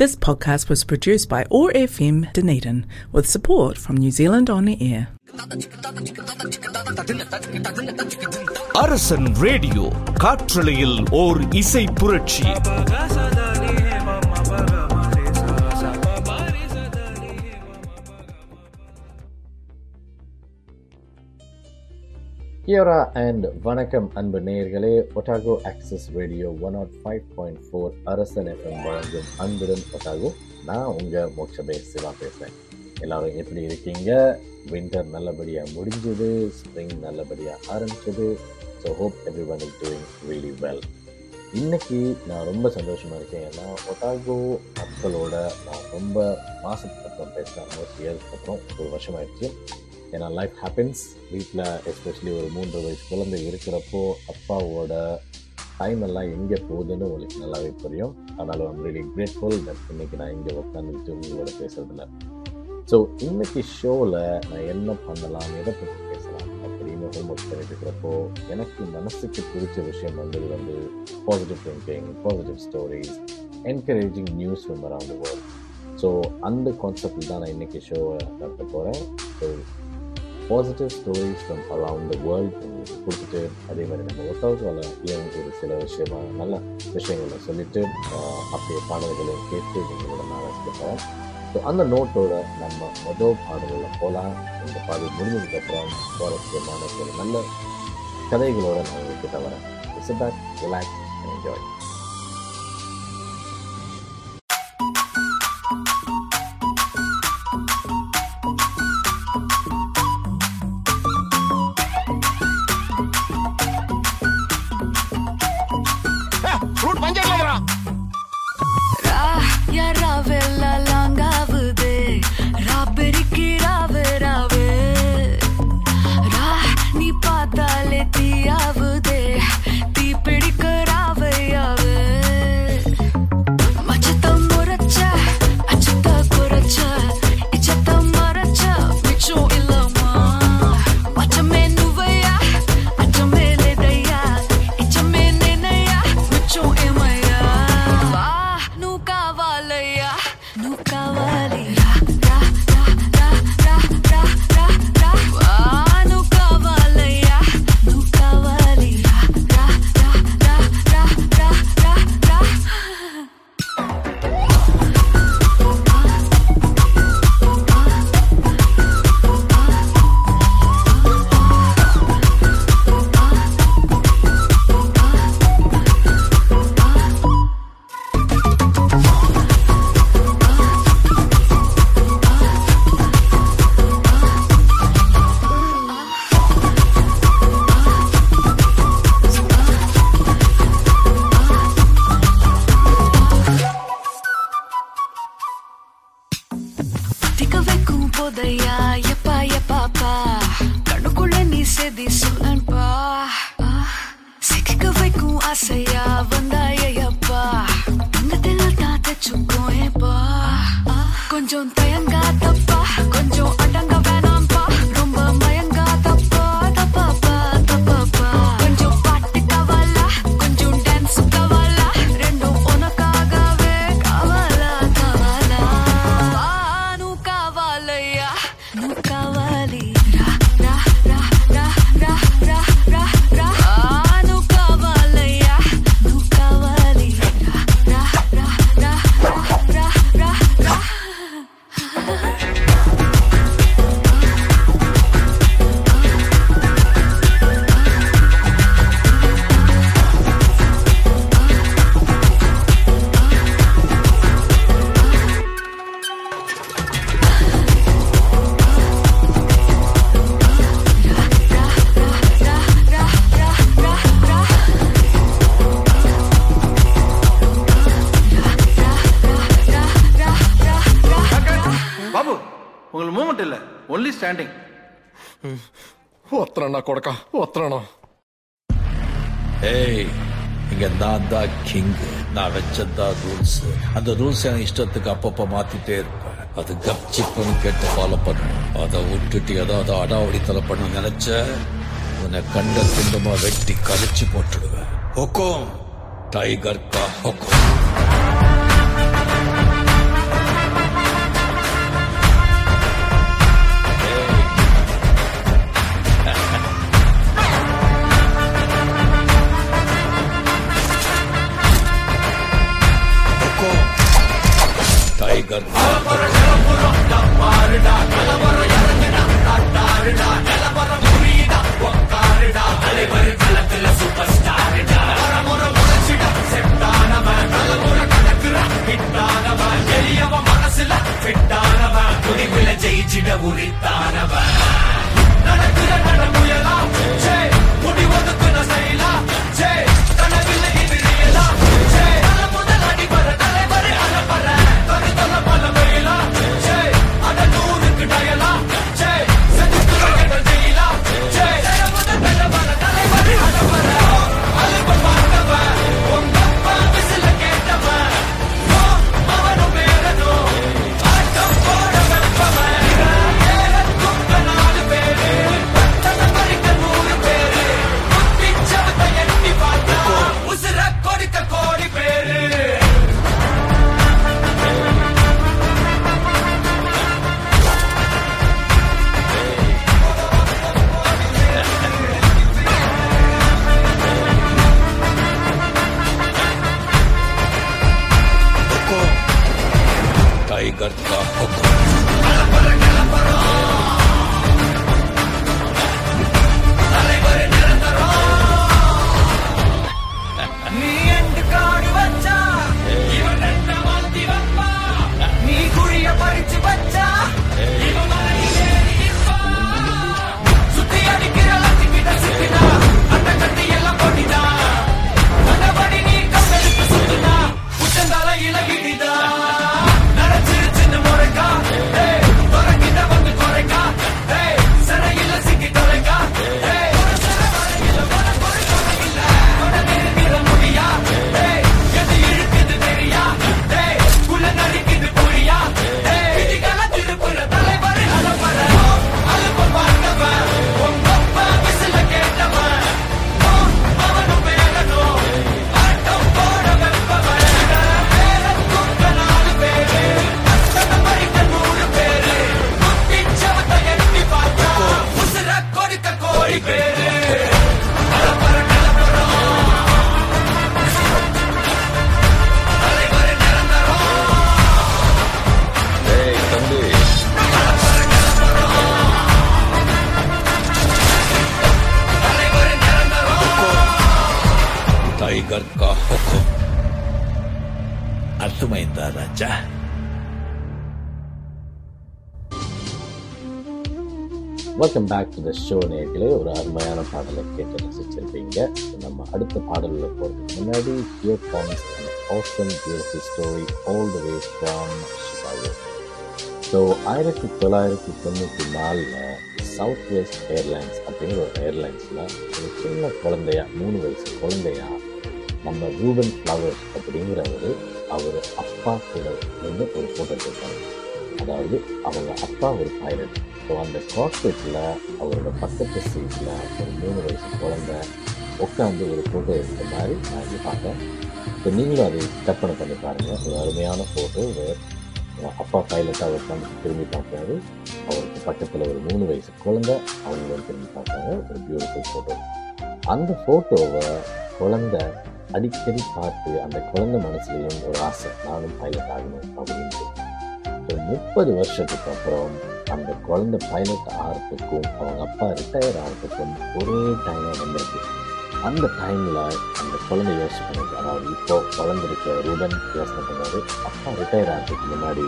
This podcast was produced by OAR FM Dunedin with support from New Zealand On Air. அரசன் radio காற்றலையில் ஓர் இசை புரட்சி கியோரா and வணக்கம் அன்பு நேயர்களே. Otago access radio one naught five point four Arasan FM வழங்கும் அன்புடன் ஒட்டாகோ நான் உங்கள் மோட்சபே சிவா பேசுகிறேன் எல்லாரும் எப்படி இருக்கீங்க? வின்டர் நல்லபடியாக முடிஞ்சது ஸ்ப்ரிங் நல்லபடியாக ஆரம்பிச்சது. So hope everyone is doing really well இன்றைக்கி நான் ரொம்ப சந்தோஷமாக இருக்கேன். ஏன்னா ஒட்டாகோ மக்களோட நான் ரொம்ப மாதத்துக்கு அப்புறம் பேசுகிறேன் மோஸ்ட் இயர்ஸ்க்கு அப்புறம் ஒரு வருஷமாகிடுச்சு ஏன்னா லைஃப் ஹேப்பன்ஸ் வீட்டில் எஸ்பெஷலி ஒரு மூன்று வயசு குழந்தை இருக்கிறப்போ அப்பாவோட டைம் எல்லாம் எங்கே போகுதுன்னு உங்களுக்கு நல்லாவே புரியும். அதனால் ஐம் ரியலி கிரேட்ஃபுல் தட் இன்னைக்கு நான் இங்கே உட்காந்துட்டு உங்களோட பேசுறதில்ல ஸோ இன்னைக்கு ஷோவில் நான் என்ன பண்ணலாம் எதை பற்றி பேசலாம் அப்படின்னு ஹோம்ஒர்க் பண்ணிட்டு இருக்கிறப்போ எனக்கு மனசுக்கு பிடிச்ச விஷயம் வந்து வந்து positive thinking positive stories encouraging news from around world so அந்த கான்செப்டில் தான் நான் இன்றைக்கி ஷோவை நடத்த போகிறேன் so positive stories from around the world உங்களுக்கு கொடுத்துட்டு அதே மாதிரி நம்ம ஒர்க் ஒட்டாவுக்கால ஏன் ஒரு சில விஷயமா நல்ல விஷயங்களை சொல்லிட்டு அப்படியே பாடல்களை கேட்டு உங்களோட நான் ரசிக்கிறேன் ஸோ அந்த நோட்டோட நம்ம மொதல் பாடல்களில் போகலாம் இந்த பாடல் முடிஞ்சதுக்கப்புறம் சுவாரஸ்யமான சில நல்ல கதைகளோட நான் உங்களுக்கு தவறேன் பேக் ரிலாக்ஸ் என்ஜாய் 건전 다양가 떡밥 건조 வச்சதான் ரூல்ஸ் அந்த ரூல்ஸ் என் இஷ்டத்துக்கு அப்பப்ப மாத்திட்டே இருப்பேன். அது கப்சிப்புன்னு கேட்டு ஃபாலோ பண்ணணும் அதை விட்டுட்டு ஏதாவது அடாவடித்தலை பண்ண நினைச்ச உன்னை கண்ட துண்டமா வெட்டி கழிச்சு போட்டுடுவேன். ஹொக்கோம். டைகர் கா ஹொக்கோம். ஒக்காருடா கலவரம் இறங்குடா நாட்டாருடா கலவரம் புரியுதா ஒக்காருடா தலைவர் களத்துல சூப்பர் ஸ்டாருடா முறை முறைச்சிடா செட்டானவன் தலைமுறை கணக்குறா ஹிட்டானவன் எளியவன் மனசுல ஃபிட்டானவன் துணிவுல ஜெயிச்சிட நடக்கிற நடமுயலாம் பேக் டு த ஷோ நேர்களே ஒரு அருமையான பாடலை கேட்டு ரசிச்சிருப்பீங்க நம்ம அடுத்த பாடலில் போகிறதுக்கு முன்னாடி here comes an awesome beautiful all the the way from so ஆயிரத்தி தொள்ளாயிரத்தி தொண்ணூற்றி நாலில் சவுத் வெஸ்ட் ஏர்லைன்ஸ் அப்படிங்கிற ஒரு ஏர்லைன்ஸில் ஒரு சின்ன குழந்தையா மூணு வயசு குழந்தையா நம்ம ரூபன் ஃப்ளவர்ஸ் அப்படிங்கிறவர் அவர் அப்பா கூட வந்து ஒரு ஃபோட்டோ எடுத்திருக்காரு. அதாவது அவங்க அப்பா ஒரு பைலட் ஸோ அந்த காக்பெட்டில் அவரோட பக்கத்து சீட்டில் ஒரு மூணு வயசு குழந்தை உட்காந்து ஒரு ஃபோட்டோ எடுத்த மாதிரி நான் இங்கே பார்த்தேன். ஸோ நீங்களும் அதை கற்பனை பண்ணி பாருங்கள் ஒரு அருமையான ஃபோட்டோ அப்பா பைலட்டாக உட்காந்து திரும்பி பார்க்குறாரு. அவருக்கு பக்கத்தில் ஒரு மூணு வயசு குழந்தை அவங்களும் திரும்பி பார்க்குறாங்க. ஒரு பியூட்டிஃபுல் ஃபோட்டோ அந்த ஃபோட்டோவை குழந்தை அடிக்கடி பார்த்து அந்த குழந்தை மனசுலையும் ஒரு ஆசை நானும் பைலட் ஆகணும் அப்படின்ட்டு. ஒரு முப்பது வருஷத்துக்கு அப்புறம் அந்த குழந்தை பைலட் ஆகிறதுக்கும் அவங்க அப்பா ரிட்டையர் ஆகிறதுக்கும் ஒரே டைமாக வந்திருக்கு. அந்த டைமில் அந்த குழந்தை யோசிச்சு பண்ணுது அதாவது இப்போது குழந்தைருக்க ரூபன் யோசனை பண்ணார் அப்பா ரிட்டையர் ஆகிறதுக்கு முன்னாடி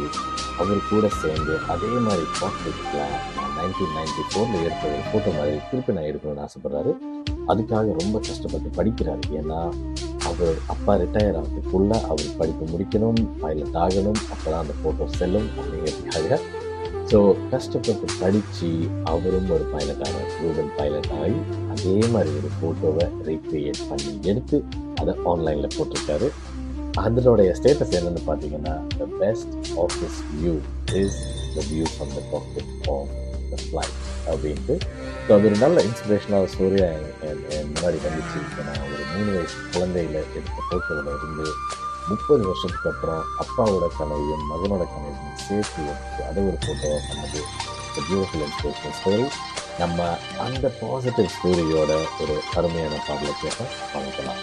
அவர் கூட சேர்ந்து அதே மாதிரி காக்பெட்டில் நைன்டீன் நைன்டி ஃபோரில் எடுத்த ஒரு ஃபோட்டோ மாதிரி திருப்பி நான் எடுக்கணும்னு ஆசைப்பட்றாரு. அதுக்காக ரொம்ப கஷ்டப்பட்டு படிக்கிறாரு. ஏன்னா அவர் அப்பா ரிட்டையர் ஆகிறதுக்குள்ள அவர் படிப்பு முடிக்கணும் பைலட் ஆகணும் அப்போ தான் அந்த ஃபோட்டோ செல்லும் அப்படிங்கிறதுக்காக. ஸோ கஷ்டப்பட்டு படித்து அவரும் ஒரு பைலட் ஆனார் ஸ்டூடெண்ட் பைலட் ஆகி அதே மாதிரி ஒரு ஃபோட்டோவை ரீக்ரியேட் பண்ணி எடுத்து அதை ஆன்லைனில் போட்டிருக்காரு. அதனுடைய ஸ்டேட்டஸ் என்னென்னு பார்த்தீங்கன்னா the best office view is the view from the pocket of the flight அப்படின்ட்டு. ஸோ அது ஒரு நல்ல இன்ஸ்பிரேஷனாக ஸ்டோரியாக என் முன்னாடி வந்துச்சு. இப்போ நான் ஒரு மூணு வயசு குழந்தையில் எடுத்த ஃபோட்டோவில் இருந்து முப்பது வருஷத்துக்கு அப்புறம் அப்பாவோட கனவையும் மகனோட கனவையும் சேர்த்து எடுத்து அதை ஒரு ஃபோட்டோவாக பண்ணது. பியூட்டிஃபுல் இன்ஸ்பிரேஷனல் ஸ்டோரி நம்ம அந்த பாசிட்டிவ் ஸ்டோரியோட ஒரு அருமையான பாடலை கேட்டால் வணக்கலாம்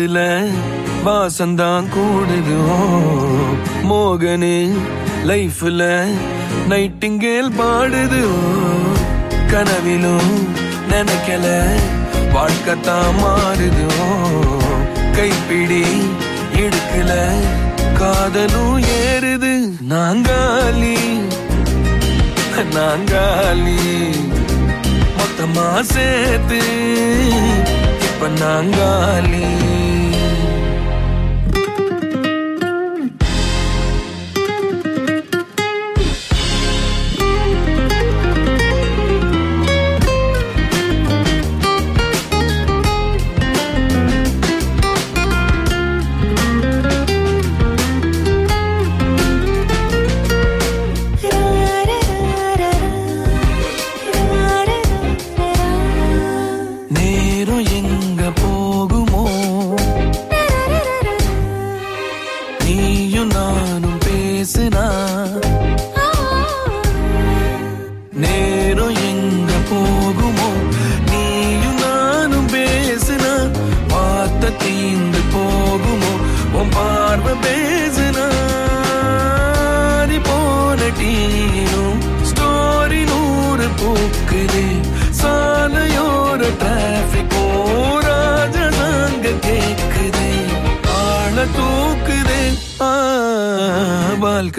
காத்துல வாசந்தான் கூடுதோ? மோகனு லைஃப்ல நைட்டிங்கேல் பாடுதோ? கனவிலும் நினைக்கல வாழ்க்கத்தான் மாறுதோ? கைப்பிடி இடுக்கல காதலும் ஏறுது. நாங்காலி நாங்காலி மொத்தமா சேர்த்து இப்ப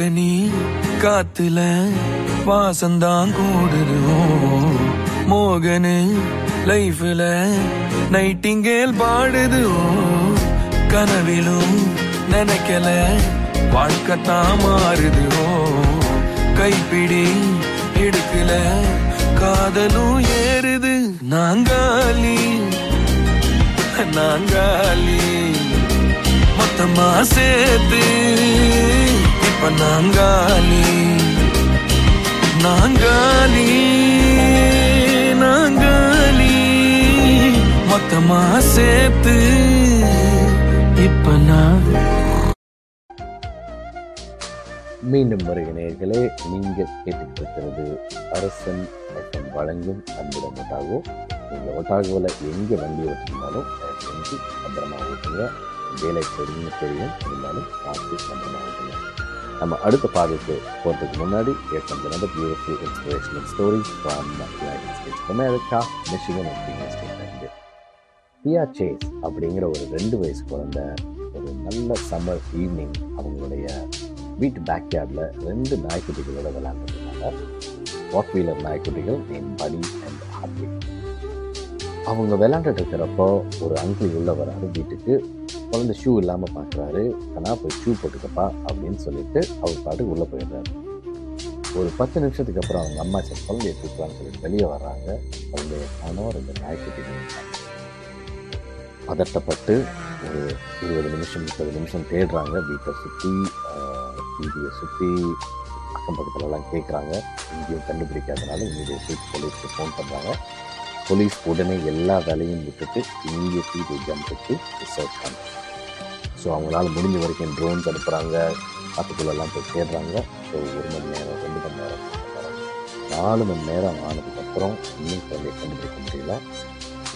பால்கனி காத்துல வாசந்தான் கூடுது மோகனு லைஃப்ல நைட்டிங்கேல் பாடுது கனவிலும் நினைக்கல வாழ்க்கத்தான் மாறுது கைப்பிடி எடுக்கல காதலும் ஏறுது. நாங்காலி நாங்காலி மொத்தமா சேர்த்து இப்ப நாங்காலி நாங்காலி நாங்காலி மொத்தமா சேர்த்து இப்ப நான் மீண்டும் வருக நேயர்களே நீங்கள் கேட்டுக்கிட்டு அரசன் மற்றும் வழங்கும் அன்புடன் ஒட்டாகோ நீங்கள் ஒட்டாகோவில் எங்கே வண்டி ஓட்டிருந்தாலும் செஞ்சு பத்திரமா ஓட்டுங்க. வேலை தெரியும் தெரியும். இருந்தாலும் பார்த்து பத்திரமா ஓட்டுங்க நம்ம அடுத்த பாதைக்கு போகிறதுக்கு முன்னாடி ஏற்கனவே another beautiful inspirational story from United States of America, Michigan Pia Chase அப்படிங்கிற ஒரு ரெண்டு வயசு குழந்த ஒரு நல்ல சம்மர் ஈவினிங் அவங்களுடைய வீட்டு பேக்யார்டில் ரெண்டு நாய்க்குட்டிகளோட விளையாண்டுருக்காங்க வாக் வீலர் நாய்க்குட்டிகள் நேம் படி அண்ட் ஹார்ட்லி அவங்க விளாண்டுட்டு இருக்கிறப்போ ஒரு அங்கிள் உள்ள வராரு வீட்டுக்கு. குழந்தை ஷூ இல்லாமல் பார்க்குறாரு ஆனால் போய் ஷூ போட்டுக்கப்பா அப்படின்னு சொல்லிட்டு அவர் பாட்டுக்கு உள்ளே போயிடுறாரு. ஒரு பத்து நிமிஷத்துக்கு அப்புறம் அவங்க அம்மா சரி குழந்தைய தூக்கலான்னு சொல்லிட்டு வெளியே வர்றாங்க. குழந்தைய கணவர் இந்த நாய்க்குட்டி பதட்டப்பட்டு ஒரு இருபது நிமிஷம் முப்பது நிமிஷம் தேடுறாங்க. வீட்டை சுற்றி வீதியை சுற்றி அக்கம் பக்கத்துலலாம் கேட்குறாங்க இங்கேயும் கண்டுபிடிக்காதனால இமீடியட்லி போலீஸ்க்கு ஃபோன் பண்ணுறாங்க போலீஸ் உடனே எல்லா வேலையும் விட்டுட்டு இமீடியட்லி தி ஜம்புக்கு ரிசர்ச் பண்ணுறாங்க ஸோ அவங்களால முடிஞ்ச வரைக்கும் ட்ரோன்ஸ் அனுப்புகிறாங்க அதுக்குள்ளெல்லாம் போய் தேடுறாங்க. ஸோ ஒரு மணி நேரம் ரெண்டு மணி நேரம் நாலு மணி நேரம் ஆனதுக்கப்புறம் இன்னும் குழந்தைய கண்டுபிடிக்க முடியல.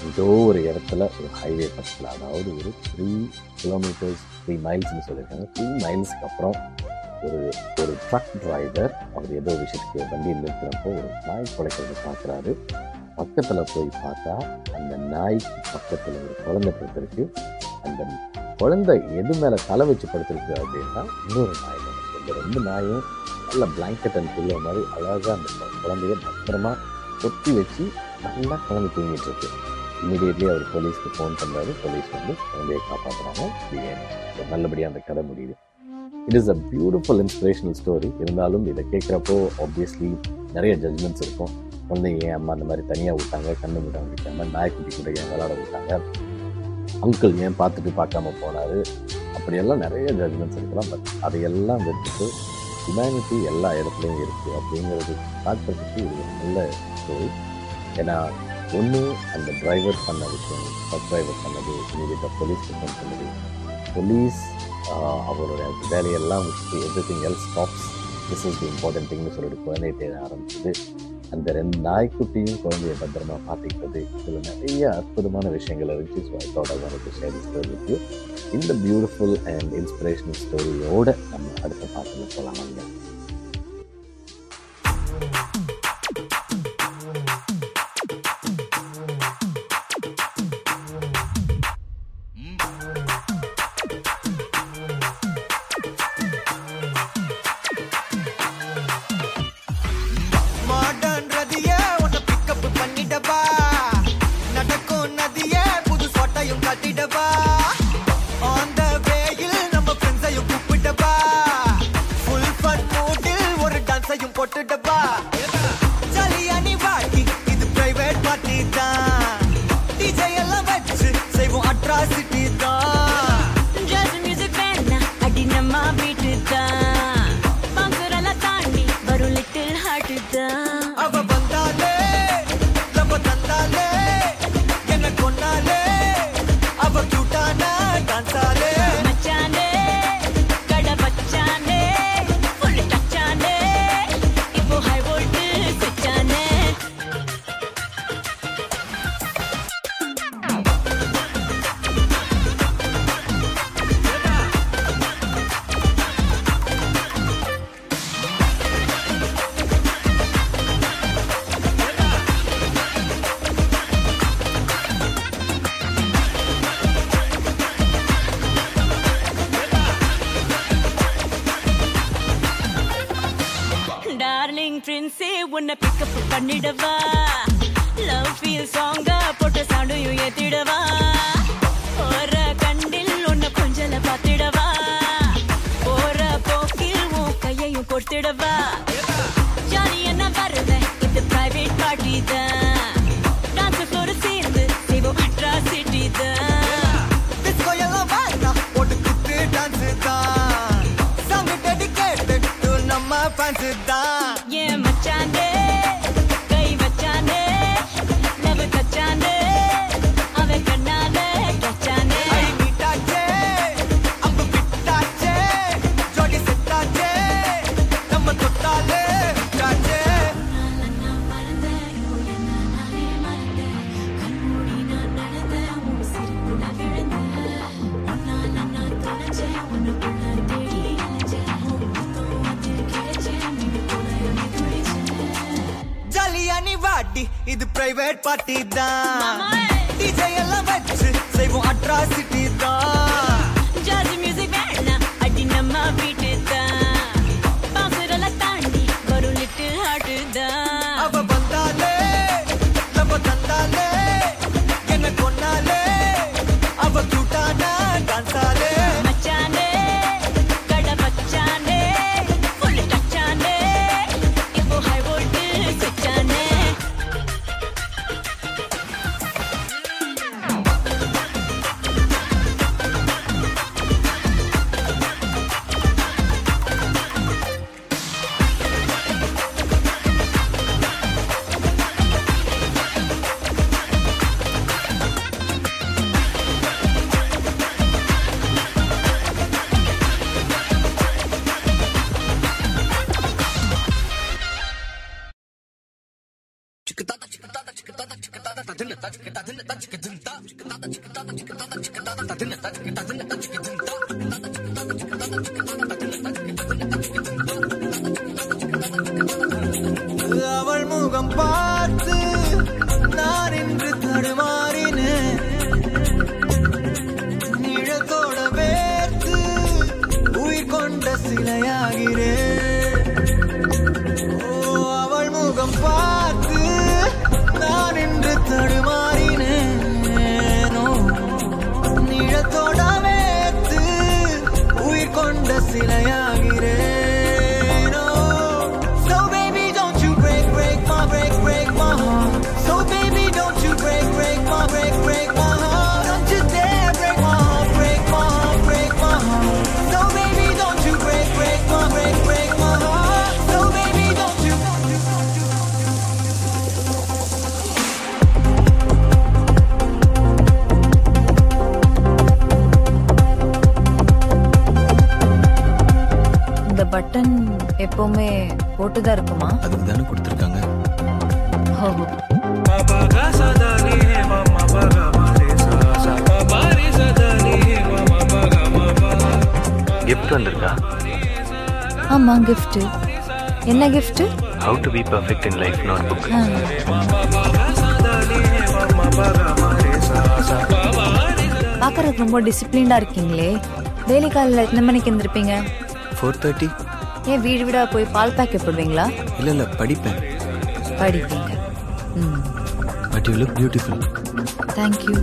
ஏதோ ஒரு இடத்துல ஒரு ஹைவே பக்கத்தில் அதாவது ஒரு த்ரீ கிலோமீட்டர்ஸ் த்ரீ மைல்ஸ்னு சொல்லியிருக்காங்க. த்ரீ மைல்ஸ்க்கு அப்புறம் ஒரு ஒரு ட்ரக் டிரைவர் அவர் ஏதோ விஷயத்துக்கு வண்டியில் நிறுத்துகிறப்போ ஒரு நாய் குலைக்கிறது பார்க்குறாரு. பக்கத்தில் போய் பார்த்தா அந்த நாய்க்கு பக்கத்தில் ஒரு குழந்தை படுத்திருக்கு அந்த குழந்தை எது மேலே தலை வச்சு படுத்திருக்கு அப்படின்னா இன்னொரு நாய் தான் இந்த ரெண்டு நாயும் நல்ல பிளாங்கெட் அண்ட் பில்லோ மாதிரி அழகாக அந்த குழந்தைய பத்திரமா கொத்தி வச்சு நல்லா குழந்தை தூங்கிட்டு இருக்கு. இமீடியட்லி அவர் போலீஸ்க்கு ஃபோன் பண்றாரு. போலீஸ் வந்து குழந்தையை காப்பாற்றுறாங்க இது நல்லபடியாக அந்த கதை முடியுது. It is a beautiful inspirational story இருந்தாலும் இதை கேட்குறப்போ ஆப்வியஸ்லி நிறைய ஜட்மெண்ட்ஸ் இருக்கும். குழந்தைங்க ஏன் அம்மா அந்த மாதிரி தனியாக விட்டாங்க கண்ணு மூட விட்டாங்க நாய்க்குட்டி கூட ஏன் விளாட விட்டாங்க? அங்கிள் ஏன் பார்த்துட்டு பார்க்காம போனாரு? அப்படியெல்லாம் நிறைய ஜட்மெண்ட்ஸ் இருக்கலாம். பட் அதையெல்லாம் விட்டுட்டு ஹியூமனிட்டி எல்லா இடத்துலையும் இருக்குது அப்படிங்கிறது காட்டுறதுக்கு இது ஒரு நல்ல ஸ்டோரி ஏன்னா ஒன்று அந்த டிரைவர் பண்ண விஷயம் பஸ் டிரைவர் பண்ணது இமீடியட்டாக போலீஸ் ஃபோன் பண்ணது போலீஸ் அவருடைய வேலையெல்லாம் வச்சுட்டு everything else stops this is the important திங்னு சொல்லிட்டு குழந்தைய தேட ஆரம்பிச்சது. அந்த ரெண்டு நாய்க்குட்டியும் குழந்தைய பத்திரமா பார்த்துக்கிட்டது. இதில் நிறைய அற்புதமான விஷயங்கள் இருந்துச்சு so I thought I want to share with you இந்த பியூட்டிஃபுல் அண்ட் இன்ஸ்பிரேஷனல் ஸ்டோரியோட நம்ம அடுத்த பாட்டில் போகலாம் சொட்டையும் 滴答。சிலைய எப்பவுமே போட்டுதான் இருக்குமா? அதுக்கு தானே கொடுத்துருக்காங்க கிஃப்ட் வந்திருக்கா? ஆமா gift. என்ன gift? How to be perfect in life notebook பார்க்கறதுக்கு ரொம்ப டிசிப்ளின்டா இருக்கீங்களே. டெய்லி காலையில் எத்தனை மணிக்கு எந்திருப்பீங்க? ஃபோர் தேர்ட்டி ஏன் வீடு வீடா போய் பால் பேக்கெட் போடுவீங்களா? இல்லை இல்லை படிப்பேன். படிப்பீங்க. But you look beautiful thank you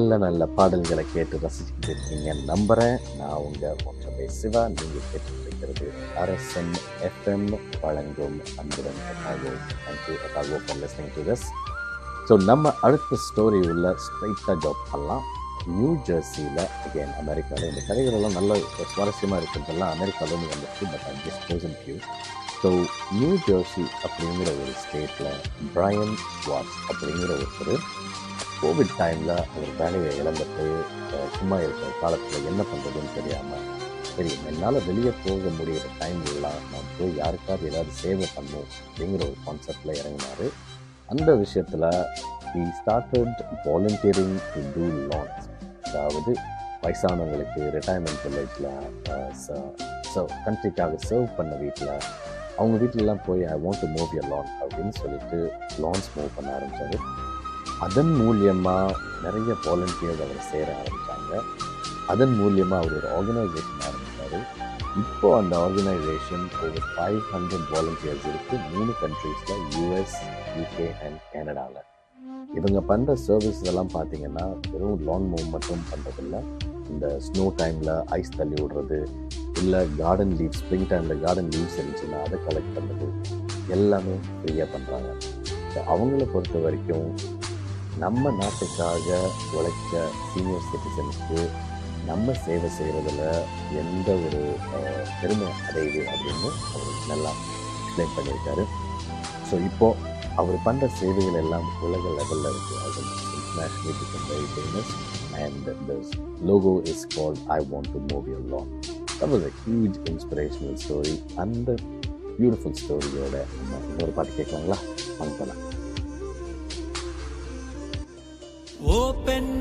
நல்ல நல்ல பாடல்களை கேட்டு ரசிச்சுட்டு இருக்கீங்க. நம்புகிறேன் நான் உங்கள் மொத்தமே சிவா. நீங்க கேட்டுட்டு அரசன் எஃப்எம். வழங்கும் அன்புடன் Otago thank you Otago for listening to this so நம்ம அடுத்த ஸ்டோரி உள்ள ஸ்ட்ரைட்டாக ஜாப் பண்ணலாம். நியூ ஜெர்சியில் அகேன் அமெரிக்காவில் இந்த கதைகளெல்லாம் நல்ல சுவாரஸ்யமாக இருக்கிறதெல்லாம் அமெரிக்காவிலேருந்து வந்துச்சு but I just chosen few so New Jersey அப்படிங்கிற ஒரு ஸ்டேட்டில் பிரையன் வாட்ஸ் அப்படிங்கிற ஒருத்தர் கோவிட் டைமில் அவர் வேலையை இழந்துட்டு சும்மா இருக்கிற காலத்தில் என்ன பண்ணுறதுன்னு தெரியாமல் சரி என்னால் வெளியே போக முடியிற டைம்லாம் நான் போய் யாருக்காவது ஏதாவது சேவை பண்ணும் அப்படிங்கிற ஒரு கான்செப்டில் இறங்கினார். அந்த விஷயத்தில் he started volunteering to do lance அதாவது வயசானவங்களுக்கு ரிட்டையர்மெண்ட் வில்லேஜில் சர்வ் கண்ட்ரிக்காக சர்வ் பண்ண வீட்டில் அவங்க வீட்டிலலாம் போய் I want to mow your lawn அப்படின்னு சொல்லிட்டு லான்ஸ் மூவ் பண்ண ஆரம்பித்தார் அதன் மூலியமாக நிறைய வாலண்டியர்ஸ் அவர் சேர ஆரம்பித்தாங்க அதன் மூலியமாக அவர் ஒரு ஆர்கனைசேஷன் ஆரம்பித்தார் இப்போது அந்த ஆர்கனைசேஷன் ஒரு ஃபைவ் ஹண்ட்ரட் வாலண்டியர்ஸ் இருக்குது மூணு கண்ட்ரீஸில் யூஎஸ் யூகே அண்ட் கனடாவில் இவங்க பண்ணுற சர்வீஸ் எல்லாம் பார்த்தீங்கன்னா வெறும் லாங் மூவ் மட்டும் பண்ணுறதில்ல இந்த ஸ்னோ டைமில் ஐஸ் தள்ளி விடுறது இல்லை கார்டன் லீவ் ஸ்ப்ரிங் டைமில் கார்டன் லீவ்ஸ் இருந்துச்சுன்னா அதை கலெக்ட் பண்ணுறது எல்லாமே ஃப்ரீயாக பண்ணுறாங்க ஸோ அவங்கள பொறுத்த வரைக்கும் நம்ம நாட்டுக்காக உழைக்க சீனியர் சிட்டிசன்ஸ்க்கு நம்ம சேவை செய்கிறதுல எந்த ஒரு பெருமை அடையுது அப்படின்னு அவர் நல்லா எக்ஸ்பிளைன் பண்ணியிருக்காரு. ஸோ இப்போது அவர் பண்ணுற சேவைகள் எல்லாம் உலக லெவலில் இருக்குது அது international become famous and the logo is called I want to move your long that was a huge inspirational story அந்த பியூட்டிஃபுல் ஸ்டோரியோட நம்ம இன்னொரு பாட்டு கேட்கலாங்களா? அனுப்பலாம் open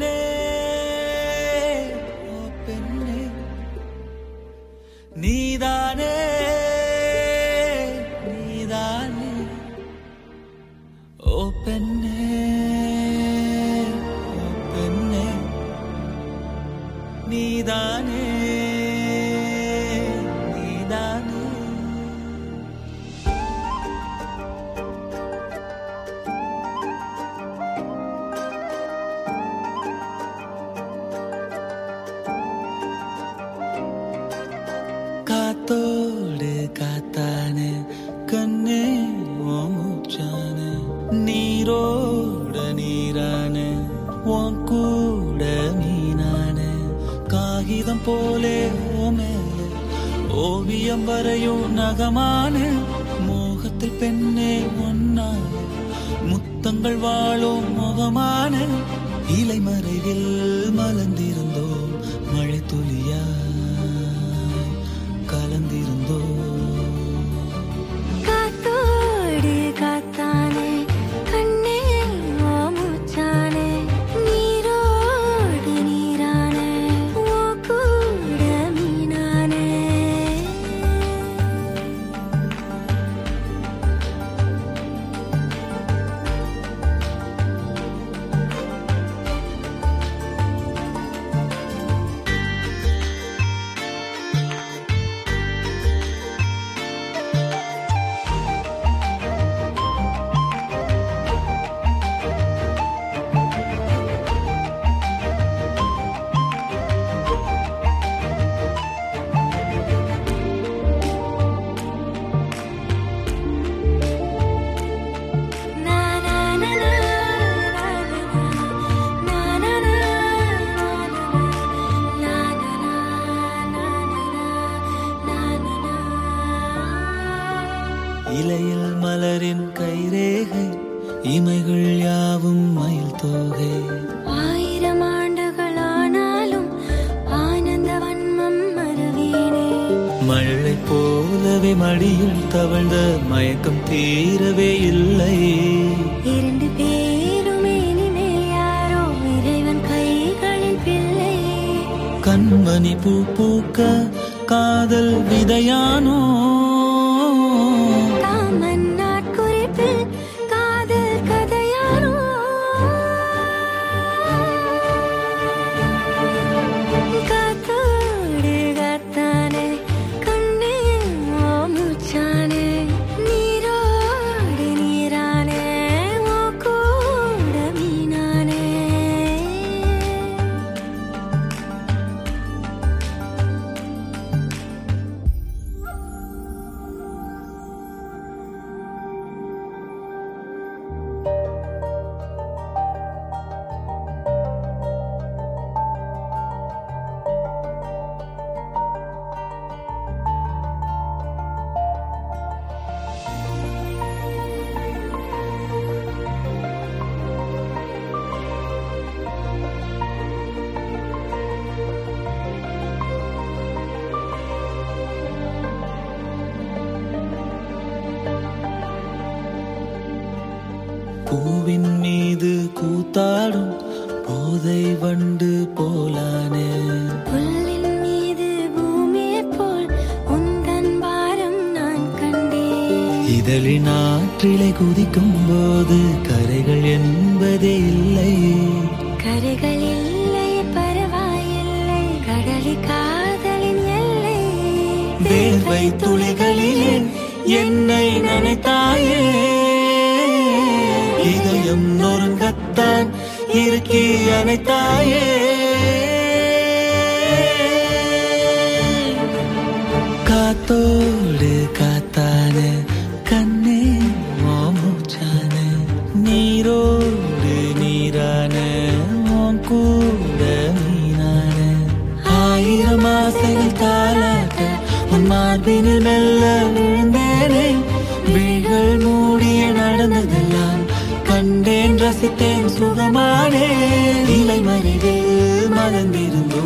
കലർന്നിരുന്നോ.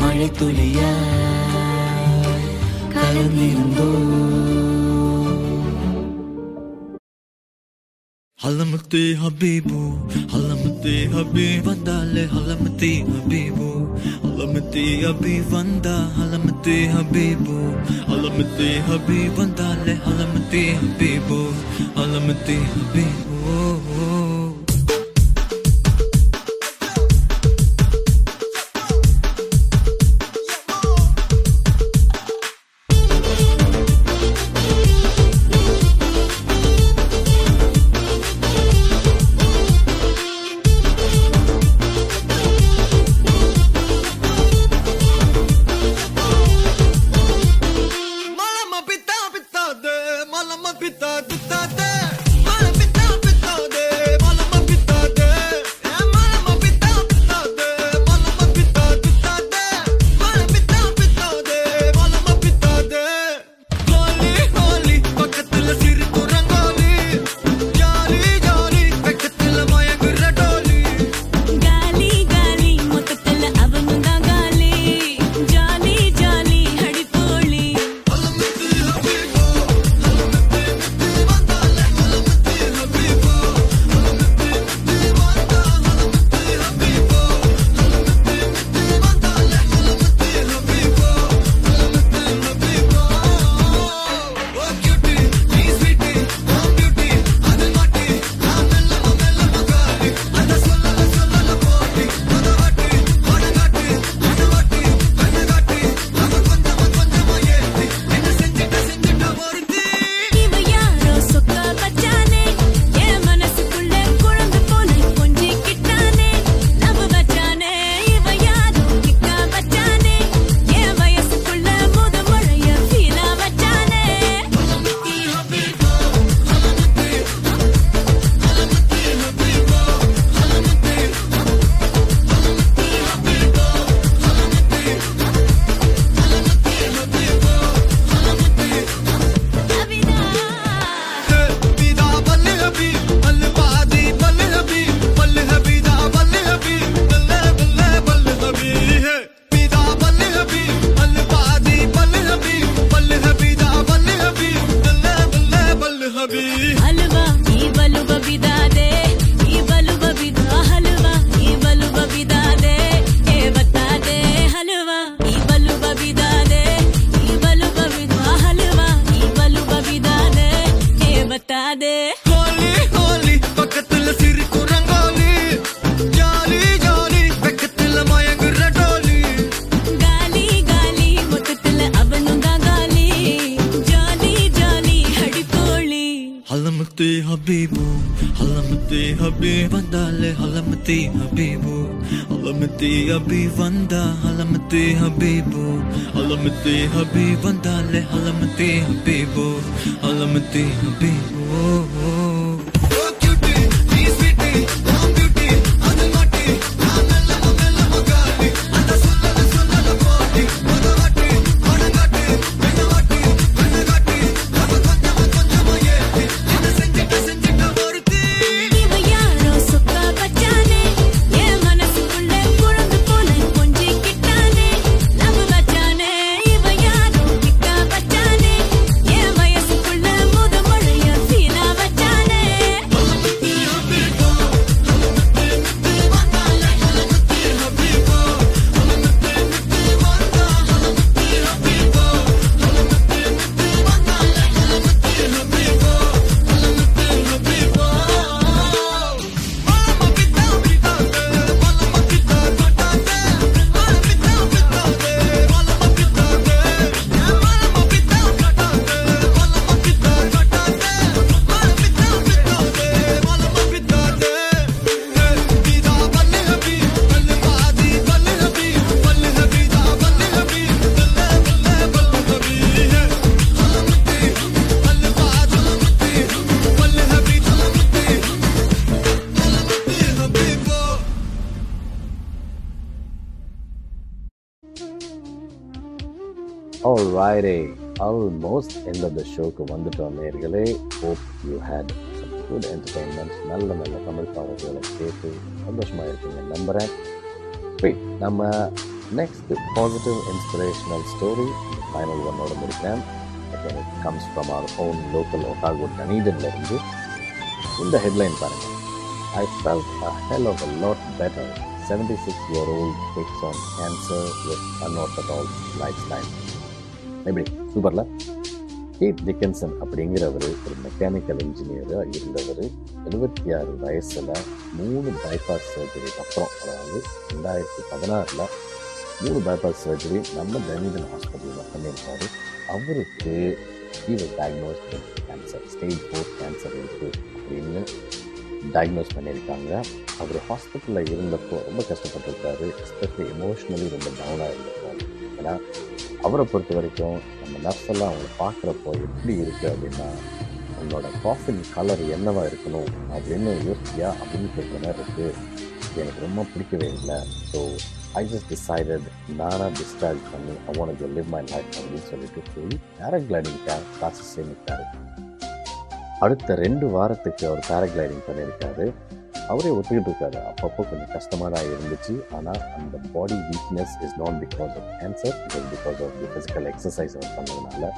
മഴത്തുലിയ കലർന്നിരുന്നോ. ഹലമത്തെ ഹബീബു ഹലമത്തെ ഹബീബ് വന്താലെ ഹലമത്തെ ഹബീബു. ഹലമത്തെ ഹബീബ് വന്ത ഹലമത്തെ ഹബീബു. ഹലമത്തെ ഹബീബ് വന്താലെ ഹലമത്തെ ഹബീബു. ഹലമത്തെ ഹബീബു. حبيب انت لحلمتي حبيبو حلمتي حبيبو எண்ட் ஆஃப் த ஷோக்கு வந்துட்டோம் நேர்களே hope you had good entertainment நல்ல நல்ல தமிழ் பாடல்களை கேட்டு சந்தோஷமாக இருப்பீங்க நம்புகிறேன் வெயிட் நம்ம next positive inspirational story final ஒன்னோட முடிக்கிறேன் again it comes from our own local Otago Dunedin இருந்து இந்த ஹெட்லைன் பாருங்க I felt a hell of a lot better 76 year old takes on cancer with unorthodox lifestyle எப்படி சூப்பர்ல Keith Dickinson அப்படிங்கிறவர் ஒரு mechanical இன்ஜினியராக இருந்தவர் எழுபத்தி ஆறு வயசில் மூணு பைபாஸ் சர்ஜரிக்கு அப்புறம் அதாவது ரெண்டாயிரத்தி பதினாறில் மூணு பைபாஸ் சர்ஜரி நம்ம தனிதன் ஹாஸ்பிட்டலில் பண்ணியிருக்காரு. அவருக்கு he diagnose cancer stage four cancer இருக்குது அப்படின்னு டயக்னோஸ் பண்ணியிருக்காங்க. அவர் ஹாஸ்பிட்டலில் இருந்தப்போ ரொம்ப கஷ்டப்பட்டிருக்காரு எஸ்பெஷலி எமோஷ்னலி ரொம்ப டவுனாக இருந்திருக்காரு. ஏன்னா அவரை பொறுத்த வரைக்கும் நம்ம நர்ஸ் எல்லாம் அவங்கள பார்க்குறப்போ எப்படி இருக்குது அப்படின்னா உன்னோட காஃபின் கலர் என்னவா இருக்கணும்? அப்படின்னு யோசிச்சியா அப்படின்னு கேட்குற மாதிரி இருக்குது எனக்கு ரொம்ப பிடிக்கவே இல்லை. ஸோ ஐ ஜஸ்ட் டிசைடட் நானாக டிஸ்சார்ஜ் பண்ணி I want to live my life அப்படின்னு சொல்லிட்டு போய் பேராகிளைடிங் காசு சேமித்தார் அடுத்த ரெண்டு வாரத்துக்கு அவர் பேராகிளைடிங் பண்ணியிருக்காரு. அவரே ஒத்துக்கிட்டு இருக்காரு. அப்பப்போ கொஞ்சம் கஷ்டமாக தான் இருந்துச்சு. ஆனால் அந்த body weakness is not because of cancer it is because of the physical exercise அவர் பண்ணதுனால.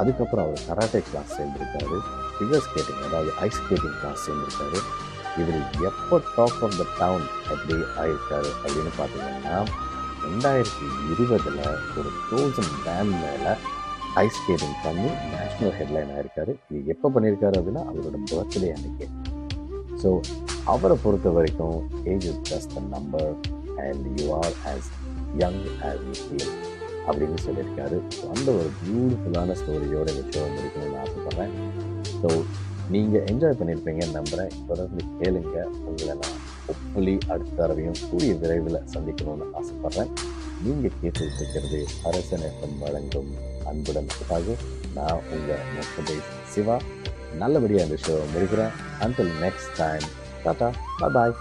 அதுக்கப்புறம் அவர் கராட்டே கிளாஸ் சேர்ந்திருக்காரு. ஃபிகர் ஸ்கேட்டிங் அதாவது ஐஸ் ஸ்கேட்டிங் கிளாஸ் சேர்ந்திருக்காரு. இவர் எப்போ டாப் ஆஃப் த டவுன் அப்படி ஆயிருக்காரு அப்படின்னு பார்த்தீங்கன்னா ரெண்டாயிரத்தி இருபதில் ஒரு ஃப்ரோசன் டேம் மேலே ஐஸ் ஸ்கேட்டிங் பண்ணி நேஷ்னல் ஹெட்லைன் ஆயிருக்காரு. இது எப்போ பண்ணியிருக்காரு அப்படின்னா அவரோட பர்த்டே அன்னைக்கு. ஸோ அவரை பொறுத்த வரைக்கும் age is just a number and you are as young as you feel அப்படின்னு சொல்லியிருக்காரு. ஸோ அந்த ஒரு பியூட்டிஃபுல்லான ஸ்டோரியோட இந்த ஷோ முடிக்கணும்னு ஆசைப்பட்றேன். ஸோ நீங்கள் என்ஜாய் பண்ணியிருப்பீங்கன்னு நம்புகிறேன் தொடர்ந்து கேளுங்க. உங்களை நான் ஹோப்ஃபுல்லி அடுத்த தடவையும் கூடிய விரைவில் சந்திக்கணும்னு ஆசைப்பட்றேன். நீங்கள் கேட்டு இருக்கிறது அரசன் எஃப்எம் வழங்கும் அன்புடன் நான் உங்கள் முகதை சிவா. நல்லபடியாக இந்த ஷோ முடிக்கிறேன். Until next time tata bye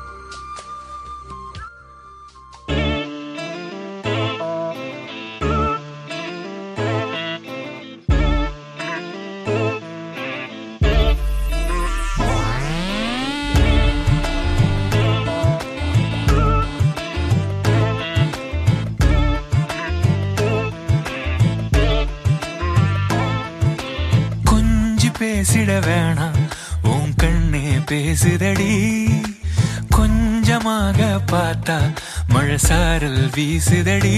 சாரல் வீசுதடி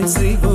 mais e você.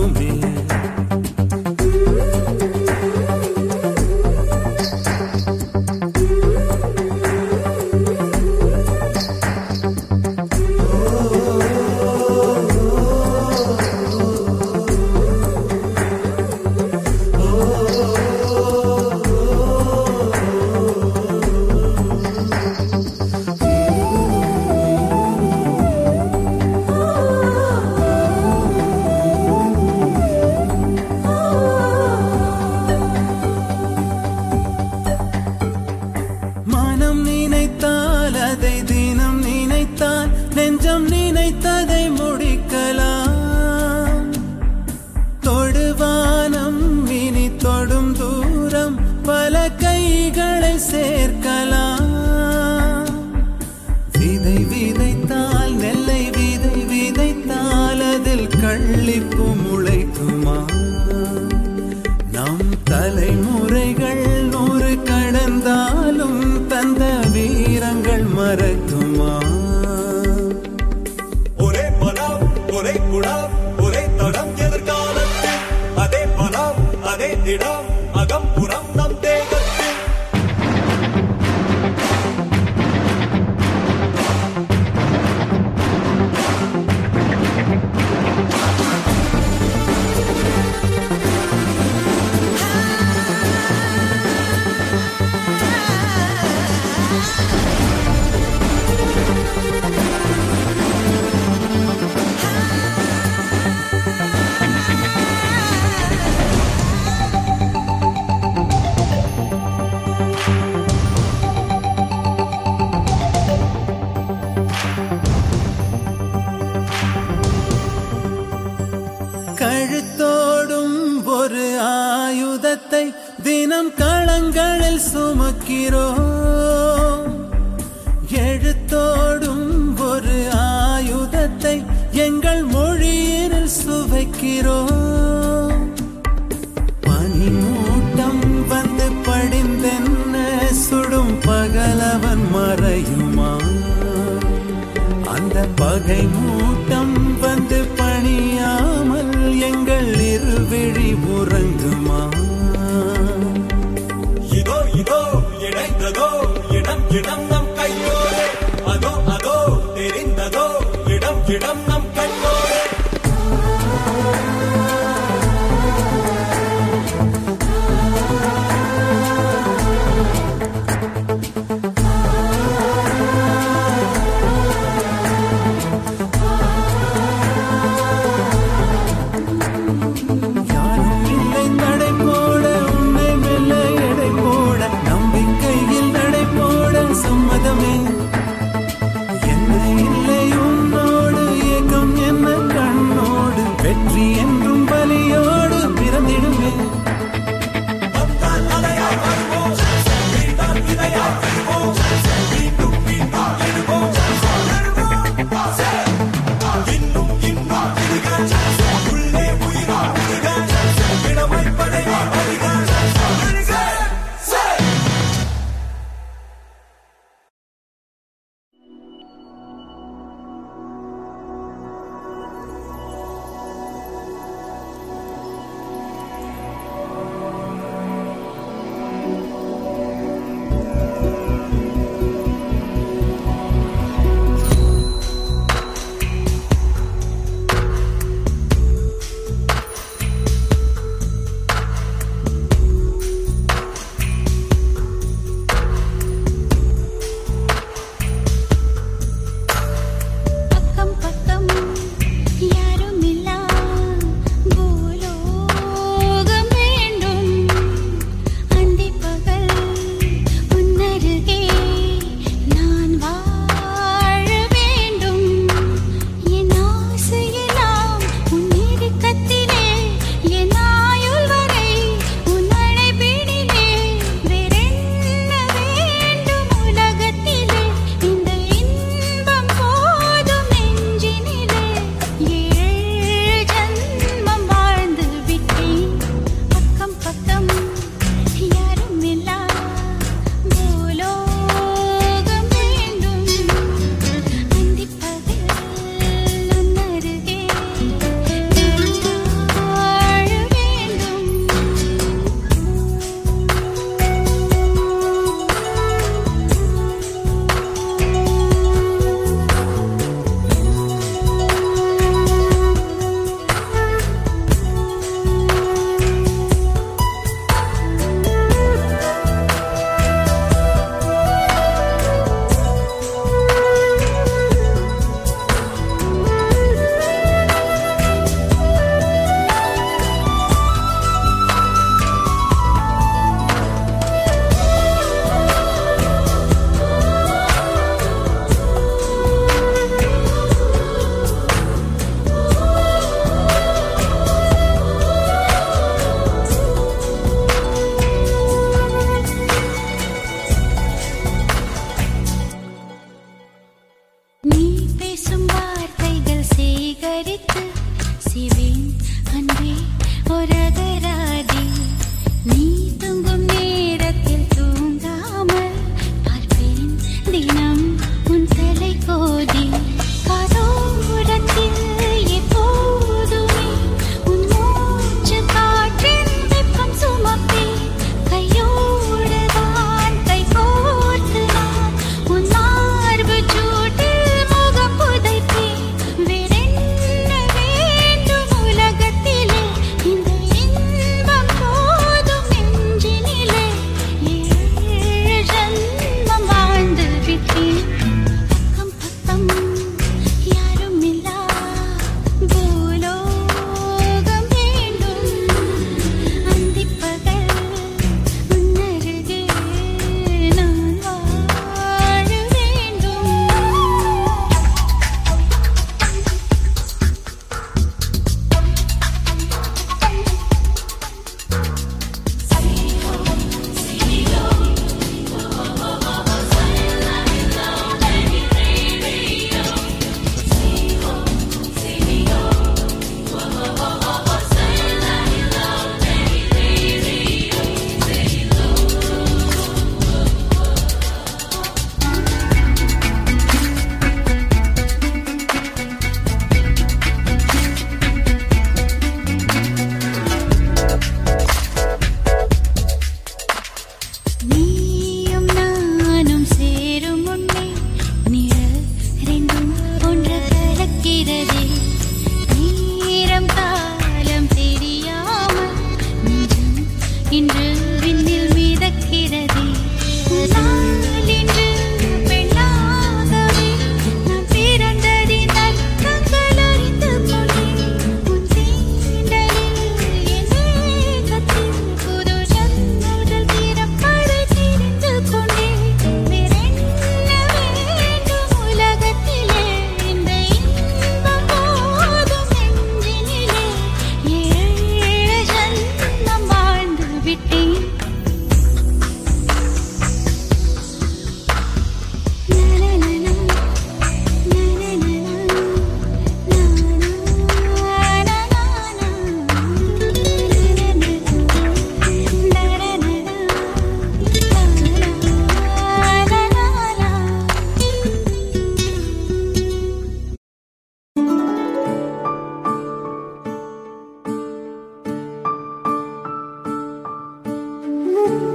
you.